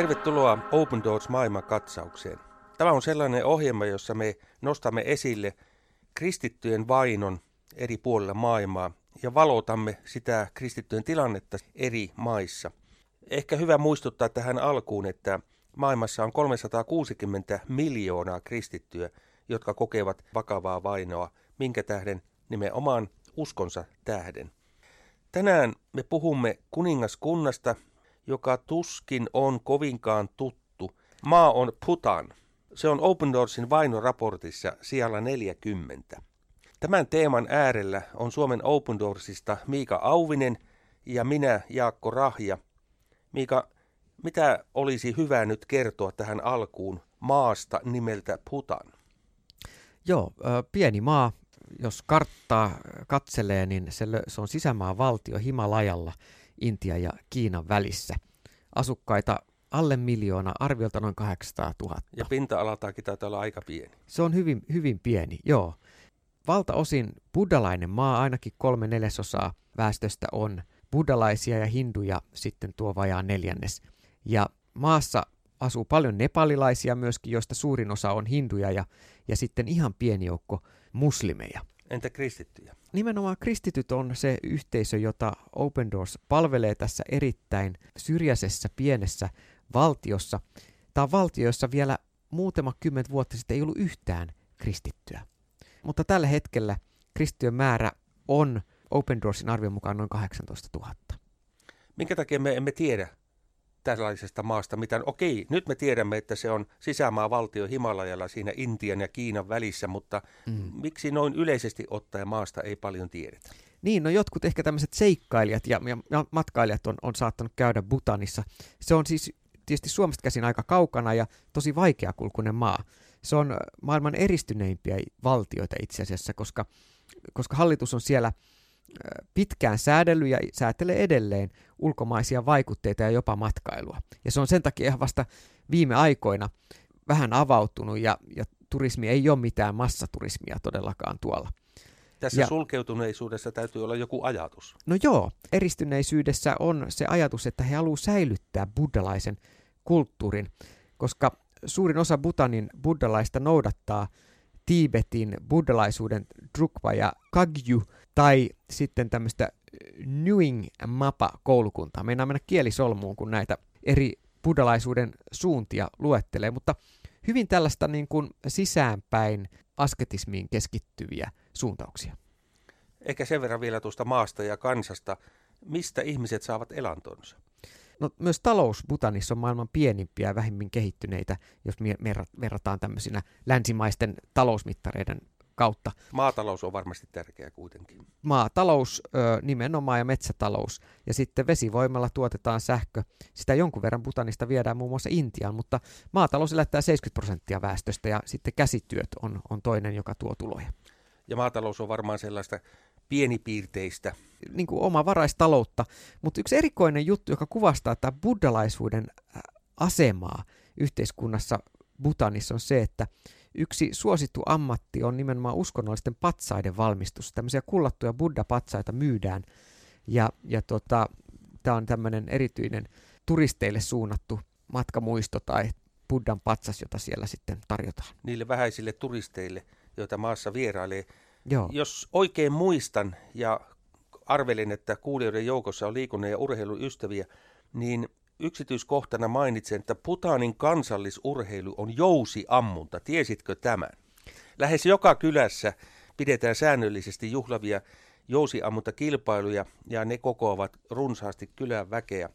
Tervetuloa Open Doors maailmankatsaukseen. Tämä on sellainen ohjelma, jossa me nostamme esille kristittyjen vainon eri puolilla maailmaa ja valotamme sitä kristittyjen tilannetta eri maissa. Ehkä hyvä muistuttaa tähän alkuun, että maailmassa on 360 miljoonaa kristittyä, jotka kokevat vakavaa vainoa, minkä tähden nimenomaan uskonsa tähden. Tänään me puhumme kuningaskunnasta, joka tuskin on kovinkaan tuttu. Maa on Putan. Se on Open Doorsin vainoraportissa sijalla 40. Tämän teeman äärellä on Suomen Open Doorsista Miika Auvinen ja minä Jaakko Rahja. Miika, mitä olisi hyvä nyt kertoa tähän alkuun maasta nimeltä Putan? Joo, pieni maa, jos karttaa katselee, niin se, on sisämaa valtio Himalajalla Intia ja Kiinan välissä. Asukkaita alle miljoona, arviolta noin 800 000. Ja pinta-alaltakin taitaa olla aika pieni. Se on hyvin, hyvin pieni, joo. Valtaosin buddalainen maa, ainakin kolme neljäsosaa väestöstä on buddalaisia ja hinduja sitten tuo vajaa neljännes. Ja maassa asuu paljon nepalilaisia myöskin, joista suurin osa on hinduja ja, ja sitten ihan pieni joukko muslimeja. Entä kristittyjä? Nimenomaan kristityt on se yhteisö, jota Open Doors palvelee tässä erittäin syrjäisessä pienessä valtiossa. Tämä on valtio, jossa vielä muutama kymmentä vuotta sitten ei ollut yhtään kristittyä. Mutta tällä hetkellä kristittyjen määrä on Open Doorsin arvion mukaan noin 18 000. Minkä takia me emme tiedä tällaisesta maasta mitään. Okei, nyt me tiedämme, että se on sisämaa valtio Himalajalla siinä Intian ja Kiinan välissä, mutta mm. miksi noin yleisesti ottaen maasta ei paljon tiedetä? Niin, no jotkut ehkä tämmöiset seikkailijat ja, ja matkailijat on, on saattanut käydä Butanissa. Se on siis tietysti Suomesta käsin aika kaukana ja tosi vaikeakulkuinen maa. Se on maailman eristyneimpiä valtioita itse asiassa, koska, koska hallitus on siellä – pitkään säädellyt ja säätelee edelleen ulkomaisia vaikutteita ja jopa matkailua. Ja se on sen takia ihan vasta viime aikoina vähän avautunut ja, ja turismi ei ole mitään massaturismia todellakaan tuolla. Tässä ja, sulkeutuneisuudessa täytyy olla joku ajatus. No joo, eristyneisyydessä on se ajatus, että he haluavat säilyttää buddhalaisen kulttuurin, koska suurin osa Butanin buddhalaista noudattaa Tiibetin buddhalaisuuden Drukpa ja Kagyu tai sitten tämmöistä Newing Mapa-koulukuntaa. Meinaa mennä kielisolmuun, kun näitä eri buddhalaisuuden suuntia luettelee, mutta hyvin tällaista niin kuin sisäänpäin asketismiin keskittyviä suuntauksia. Ehkä sen verran vielä tuosta maasta ja kansasta. Mistä ihmiset saavat elantonsa? No, myös talous Butanissa on maailman pienimpiä ja vähimmin kehittyneitä, jos verrataan tämmöisinä länsimaisten talousmittareiden kautta. Maatalous on varmasti tärkeä kuitenkin. Maatalous nimenomaan ja metsätalous. Ja sitten vesivoimalla tuotetaan sähkö. Sitä jonkun verran Butanista viedään muun muassa Intiaan, mutta maatalous elättää 70 prosenttia väestöstä ja sitten käsityöt on, on toinen, joka tuo tuloja. Ja maatalous on varmaan sellaista pienipiirteistä. Niin kuin omavaraistaloutta. Mutta yksi erikoinen juttu, joka kuvastaa tämä buddhalaisuuden asemaa yhteiskunnassa Butanissa on se, että yksi suosittu ammatti on nimenomaan uskonnollisten patsaiden valmistus. Tämmöisiä kullattuja buddha-patsaita myydään ja, ja tota, tämä on tämmöinen erityinen turisteille suunnattu matkamuisto tai buddhan patsas, jota siellä sitten tarjotaan. Niille vähäisille turisteille, joita maassa vierailee. Joo. Jos oikein muistan ja arvelin, että kuulijoiden joukossa on liikunnan ja urheilun ystäviä, niin yksityiskohtana mainitsen, että Putanin kansallisurheilu on jousiammunta. Tiesitkö tämän? Lähes joka kylässä pidetään säännöllisesti juhlavia jousiammuntakilpailuja ja ne kokoavat runsaasti kylän väkeä.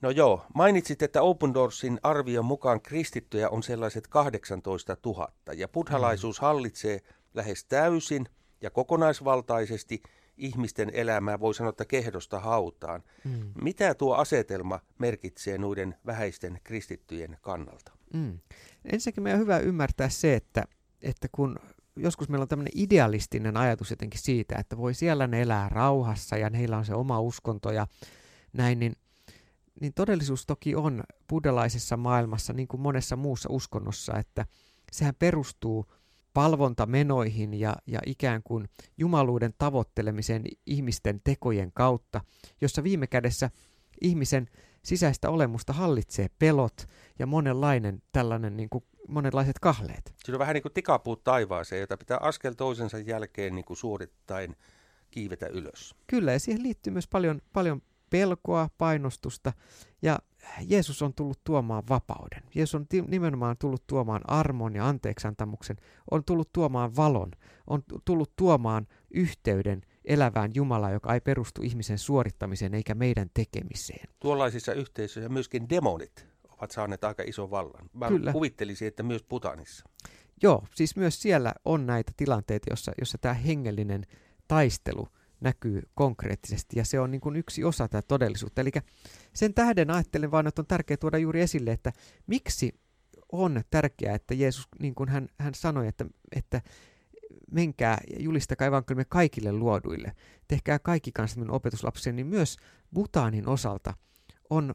No joo, mainitsit, että Open Doorsin arvion mukaan kristittyjä on sellaiset 18 000 ja buddhalaisuus mm. hallitsee lähes täysin ja kokonaisvaltaisesti ihmisten elämää, voi sanoa, että kehdosta hautaan. Mm. Mitä tuo asetelma merkitsee noiden vähäisten kristittyjen kannalta? Mm. Ensinnäkin meidän on hyvä ymmärtää se, että, että kun joskus meillä on tämmöinen idealistinen ajatus jotenkin siitä, että voi siellä ne elää rauhassa ja heillä on se oma uskonto ja näin, niin, niin todellisuus toki on buddhalaisessa maailmassa niin kuin monessa muussa uskonnossa, että sehän perustuu – palvontamenoihin ja, ja ikään kuin jumaluuden tavoittelemiseen ihmisten tekojen kautta, jossa viime kädessä ihmisen sisäistä olemusta hallitsee pelot ja monenlainen tällainen niin kuin monenlaiset kahleet. Siinä on vähän niin kuin tikapuut taivaaseen, jota pitää askel toisensa jälkeen niin kuin suorittain kiivetä ylös. Kyllä, ja siihen liittyy myös paljon, paljon pelkoa, painostusta, ja Jeesus on tullut tuomaan vapauden. Jeesus on nimenomaan tullut tuomaan armon ja anteeksantamuksen, on tullut tuomaan valon, on tullut tuomaan yhteyden elävään Jumalaan, joka ei perustu ihmisen suorittamiseen eikä meidän tekemiseen. Tuollaisissa yhteisöissä myöskin demonit ovat saaneet aika ison vallan. Mä Kyllä. kuvittelisin, että myös Putanissa. Joo, siis myös siellä on näitä tilanteita, jossa, jossa tämä hengellinen taistelu näkyy konkreettisesti, ja se on niin kuin yksi osa tätä todellisuutta. Eli sen tähden ajattelen vaan, että on tärkeää tuoda juuri esille, että miksi on tärkeää, että Jeesus, niin kuin hän, hän sanoi, että, että menkää ja julistakaa evankeliumia kaikille luoduille, tehkää kaikki kanssa minun opetuslapseni, niin myös Butanin osalta on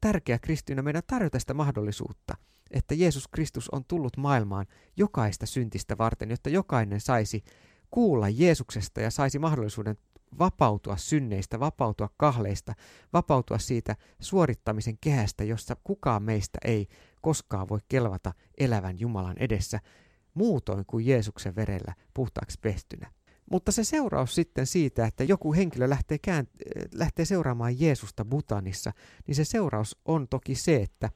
tärkeä kristynä meidän tarjota sitä mahdollisuutta, että Jeesus Kristus on tullut maailmaan jokaista syntistä varten, jotta jokainen saisi kuulla Jeesuksesta ja saisi mahdollisuuden vapautua synneistä, vapautua kahleista, vapautua siitä suorittamisen kehästä, jossa kukaan meistä ei koskaan voi kelvata elävän Jumalan edessä muutoin kuin Jeesuksen verellä puhtaaksi pestynä. Mutta se seuraus sitten siitä, että joku henkilö lähtee, kään, lähtee seuraamaan Jeesusta Butanissa, niin se seuraus on toki se, että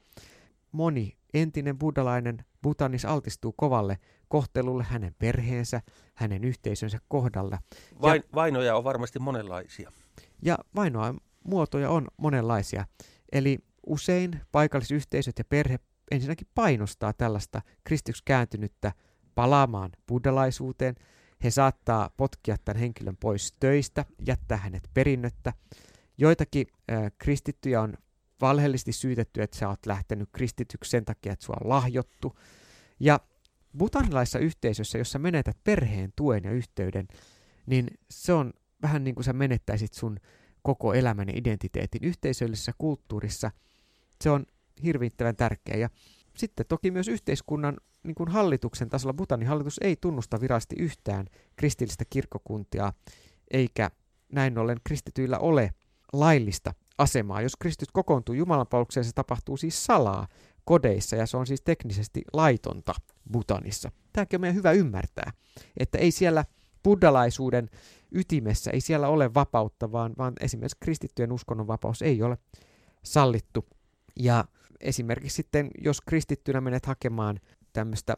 moni entinen buddalainen Butanis altistuu kovalle kohtelulle hänen perheensä, hänen yhteisönsä kohdalla. Vain, ja, vainoja on varmasti monenlaisia. Ja vainoa muotoja on monenlaisia. Eli usein paikallisyhteisöt ja perhe ensinnäkin painostaa tällaista kristyksi kääntynyttä palaamaan buddhalaisuuteen. He saattaa potkia tämän henkilön pois töistä, jättää hänet perinnöttä. Joitakin äh, kristittyjä on valheellisesti syytetty, että sä oot lähtenyt kristityksi sen takia, että sua on lahjottu. Ja butanilaisessa yhteisössä, jossa menetät perheen tuen ja yhteyden, niin se on vähän niin kuin sä menettäisit sun koko elämän ja identiteetin yhteisöllisessä kulttuurissa. Se on hirvittävän tärkeä. Ja sitten toki myös yhteiskunnan niin kuin hallituksen tasolla Butanin hallitus ei tunnusta virallisesti yhtään kristillistä kirkkokuntia, eikä näin ollen kristityillä ole laillista asemaa. Jos kristityt kokoontuu Jumalanpalvelukseen, se tapahtuu siis salaa kodeissa ja se on siis teknisesti laitonta Butanissa. Tämäkin on meidän hyvä ymmärtää, että ei siellä buddhalaisuuden ytimessä, ei siellä ole vapautta, vaan, vaan esimerkiksi kristittyjen uskonnonvapaus ei ole sallittu. Ja esimerkiksi sitten, jos kristittynä menet hakemaan tämmöistä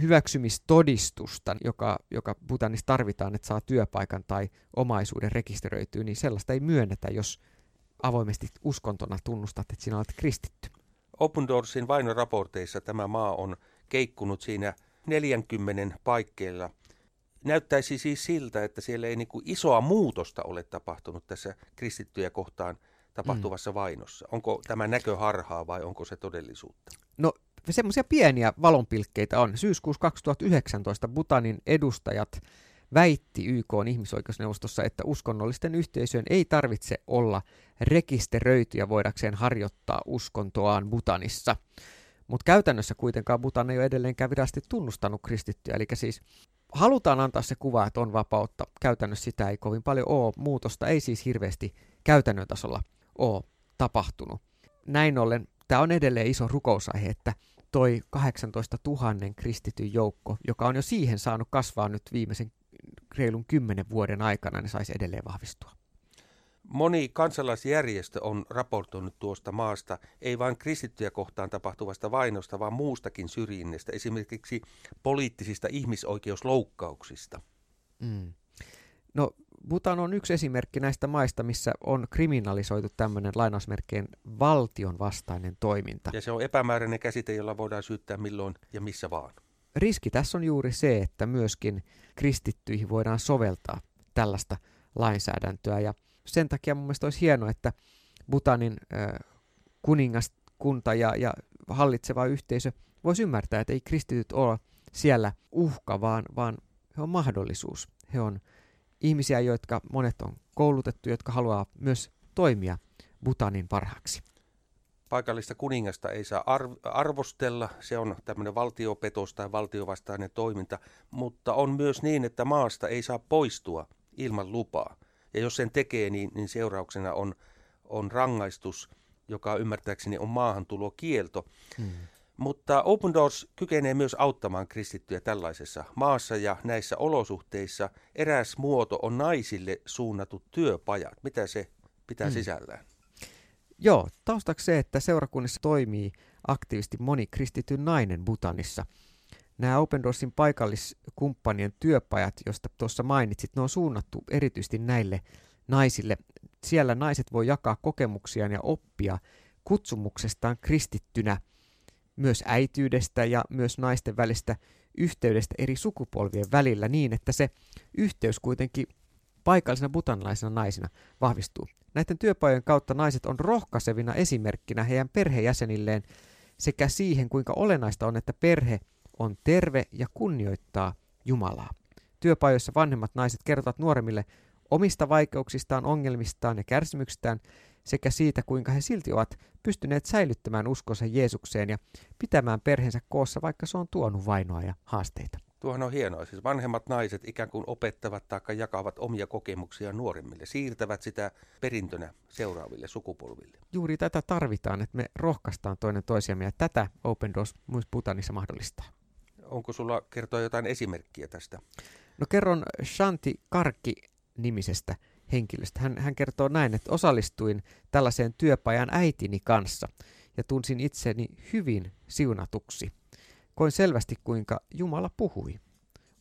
hyväksymistodistusta, joka, joka Butanissa tarvitaan, että saa työpaikan tai omaisuuden rekisteröityy, niin sellaista ei myönnetä, jos avoimesti uskontona tunnustat, että sinä olet kristitty. Open Doorsin vainoraporteissa tämä maa on keikkunut siinä 40 paikkeilla. Näyttäisi siis siltä, että siellä ei niin kuin isoa muutosta ole tapahtunut tässä kristittyjä kohtaan tapahtuvassa mm. vainossa. Onko tämä näköharhaa vai onko se todellisuutta? No semmoisia pieniä valonpilkkeitä on. Syyskuussa 2019 Butanin edustajat väitti YK ihmisoikeusneuvostossa, että uskonnollisten yhteisöjen ei tarvitse olla rekisteröityjä voidakseen harjoittaa uskontoaan Butanissa. Mutta käytännössä kuitenkaan Butan ei ole edelleenkään virallisesti tunnustanut kristittyjä, eli siis halutaan antaa se kuva, että on vapautta. Käytännössä sitä ei kovin paljon ole. Muutosta ei siis hirveästi käytännön tasolla ole tapahtunut. Näin ollen tämä on edelleen iso rukousaihe, että toi 18 000 kristityn joukko, joka on jo siihen saanut kasvaa nyt viimeisen reilun kymmenen vuoden aikana, niin saisi edelleen vahvistua. Moni kansalaisjärjestö on raportoinut tuosta maasta ei vain kristittyjä kohtaan tapahtuvasta vainosta, vaan muustakin syrjinnästä, esimerkiksi poliittisista ihmisoikeusloukkauksista. Mm. No, Bhutan on yksi esimerkki näistä maista, missä on kriminalisoitu tämmöinen lainausmerkkien valtion vastainen toiminta. Ja se on epämääräinen käsite, jolla voidaan syyttää milloin ja missä vaan. Riski tässä on juuri se, että myöskin kristittyihin voidaan soveltaa tällaista lainsäädäntöä. Ja sen takia mun mielestä olisi hienoa, että Butanin kuningaskunta ja, ja hallitseva yhteisö voisi ymmärtää, että ei kristityt ole siellä uhka, vaan, vaan he on mahdollisuus. He on ihmisiä, jotka monet on koulutettu, jotka haluaa myös toimia Butanin parhaaksi. Paikallista kuningasta ei saa arvostella, se on tämmöinen valtiopetos tai valtiovastainen toiminta, mutta on myös niin, että maasta ei saa poistua ilman lupaa. Ja jos sen tekee, niin, niin seurauksena on, on rangaistus joka ymmärtääkseni on maahantulokielto. Hmm. Mutta Open Doors kykenee myös auttamaan kristittyjä tällaisessa maassa ja näissä olosuhteissa. Eräs muoto on naisille suunnatut työpajat. Mitä se pitää hmm. sisällään? Joo, taustaksi se, että seurakunnissa toimii aktiivisesti moni kristityn nainen Butanissa. Nämä Open Doorsin paikalliskumppanien työpajat, joista tuossa mainitsit, ne on suunnattu erityisesti näille naisille. Siellä naiset voi jakaa kokemuksiaan ja oppia kutsumuksestaan kristittynä, myös äityydestä ja myös naisten välistä yhteydestä eri sukupolvien välillä niin, että se yhteys kuitenkin paikallisena butanlaisena naisina vahvistuu. Näiden työpajojen kautta naiset on rohkaisevina esimerkkinä heidän perhejäsenilleen sekä siihen, kuinka olennaista on, että perhe on terve ja kunnioittaa Jumalaa. Työpajoissa vanhemmat naiset kertovat nuoremmille omista vaikeuksistaan, ongelmistaan ja kärsimyksistään sekä siitä, kuinka he silti ovat pystyneet säilyttämään uskonsa Jeesukseen ja pitämään perheensä koossa, vaikka se on tuonut vainoa ja haasteita. Tuohan on hienoa. Siis vanhemmat naiset ikään kuin opettavat tai jakavat omia kokemuksia nuoremmille, siirtävät sitä perintönä seuraaville sukupolville. Juuri tätä tarvitaan, että me rohkaistaan toinen toisiamme ja tätä Open Doors myös Butanissa mahdollistaa. Onko sulla kertoa jotain esimerkkiä tästä? No kerron Shanti Karkki nimisestä henkilöstä. Hän, hän kertoo näin, että osallistuin tällaiseen työpajan äitini kanssa ja tunsin itseni hyvin siunatuksi – Koin selvästi, kuinka Jumala puhui.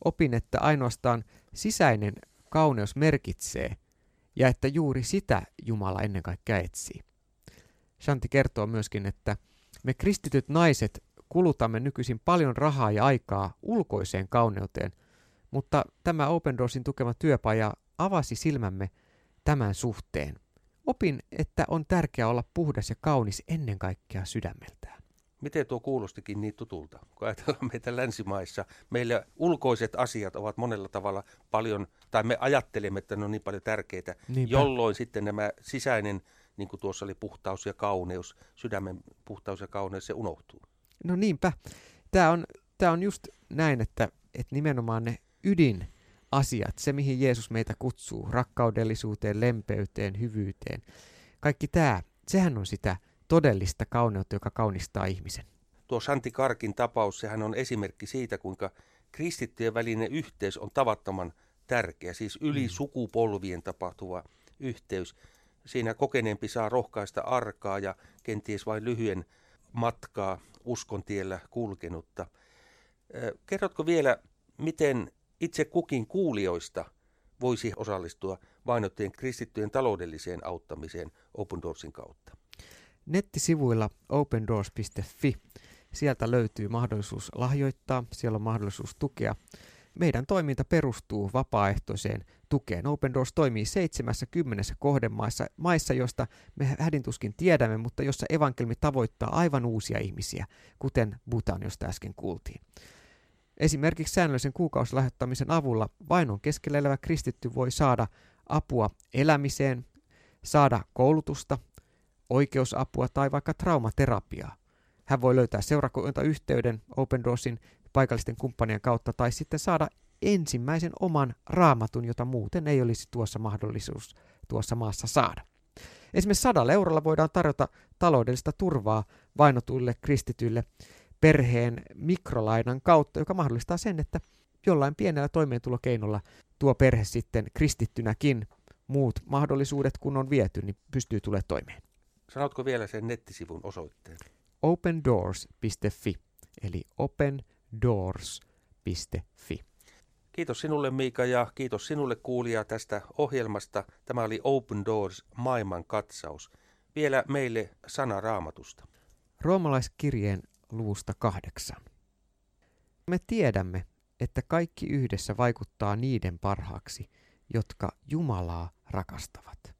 Opin, että ainoastaan sisäinen kauneus merkitsee ja että juuri sitä Jumala ennen kaikkea etsii. Shanti kertoo myöskin, että me kristityt naiset kulutamme nykyisin paljon rahaa ja aikaa ulkoiseen kauneuteen, mutta tämä Open Doorsin tukema työpaja avasi silmämme tämän suhteen. Opin, että on tärkeää olla puhdas ja kaunis ennen kaikkea sydämeltään. Miten tuo kuulostikin niin tutulta? Kun ajatellaan meitä länsimaissa, meillä ulkoiset asiat ovat monella tavalla paljon, tai me ajattelemme, että ne on niin paljon tärkeitä, Niinpä. jolloin sitten nämä sisäinen, niin kuin tuossa oli puhtaus ja kauneus, sydämen puhtaus ja kauneus, se unohtuu. No niinpä. Tämä on, tämä on just näin, että, että nimenomaan ne ydin asiat, se mihin Jeesus meitä kutsuu, rakkaudellisuuteen, lempeyteen, hyvyyteen, kaikki tämä, sehän on sitä todellista kauneutta, joka kaunistaa ihmisen. Tuo Santi Karkin tapaus, sehän on esimerkki siitä, kuinka kristittyjen välinen yhteys on tavattoman tärkeä, siis yli mm. sukupolvien tapahtuva yhteys. Siinä kokeneempi saa rohkaista arkaa ja kenties vain lyhyen matkaa uskon tiellä kulkenutta. Kerrotko vielä, miten itse kukin kuulijoista voisi osallistua vainottujen kristittyjen taloudelliseen auttamiseen Open Doorsin kautta? Nettisivuilla opendoors.fi sieltä löytyy mahdollisuus lahjoittaa, siellä on mahdollisuus tukea. Meidän toiminta perustuu vapaaehtoiseen tukeen. Open Doors toimii 70 kohdemaissa, maissa, joista me hädintuskin tiedämme, mutta jossa evankelmi tavoittaa aivan uusia ihmisiä, kuten Butan, josta äsken kuultiin. Esimerkiksi säännöllisen kuukausilahjoittamisen avulla vainon keskellä elävä kristitty voi saada apua elämiseen, saada koulutusta, oikeusapua tai vaikka traumaterapiaa. Hän voi löytää seurakuntayhteyden Open Doorsin paikallisten kumppanien kautta tai sitten saada ensimmäisen oman raamatun, jota muuten ei olisi tuossa mahdollisuus tuossa maassa saada. Esimerkiksi sadalla eurolla voidaan tarjota taloudellista turvaa vainotuille kristityille perheen mikrolainan kautta, joka mahdollistaa sen, että jollain pienellä toimeentulokeinolla tuo perhe sitten kristittynäkin muut mahdollisuudet, kun on viety, niin pystyy tulemaan toimeen. Sanotko vielä sen nettisivun osoitteen? opendoors.fi, eli opendoors.fi. Kiitos sinulle Miika ja kiitos sinulle kuulija tästä ohjelmasta. Tämä oli Open Doors maailman katsaus. Vielä meille sana raamatusta. Roomalaiskirjeen luvusta kahdeksan. Me tiedämme, että kaikki yhdessä vaikuttaa niiden parhaaksi, jotka Jumalaa rakastavat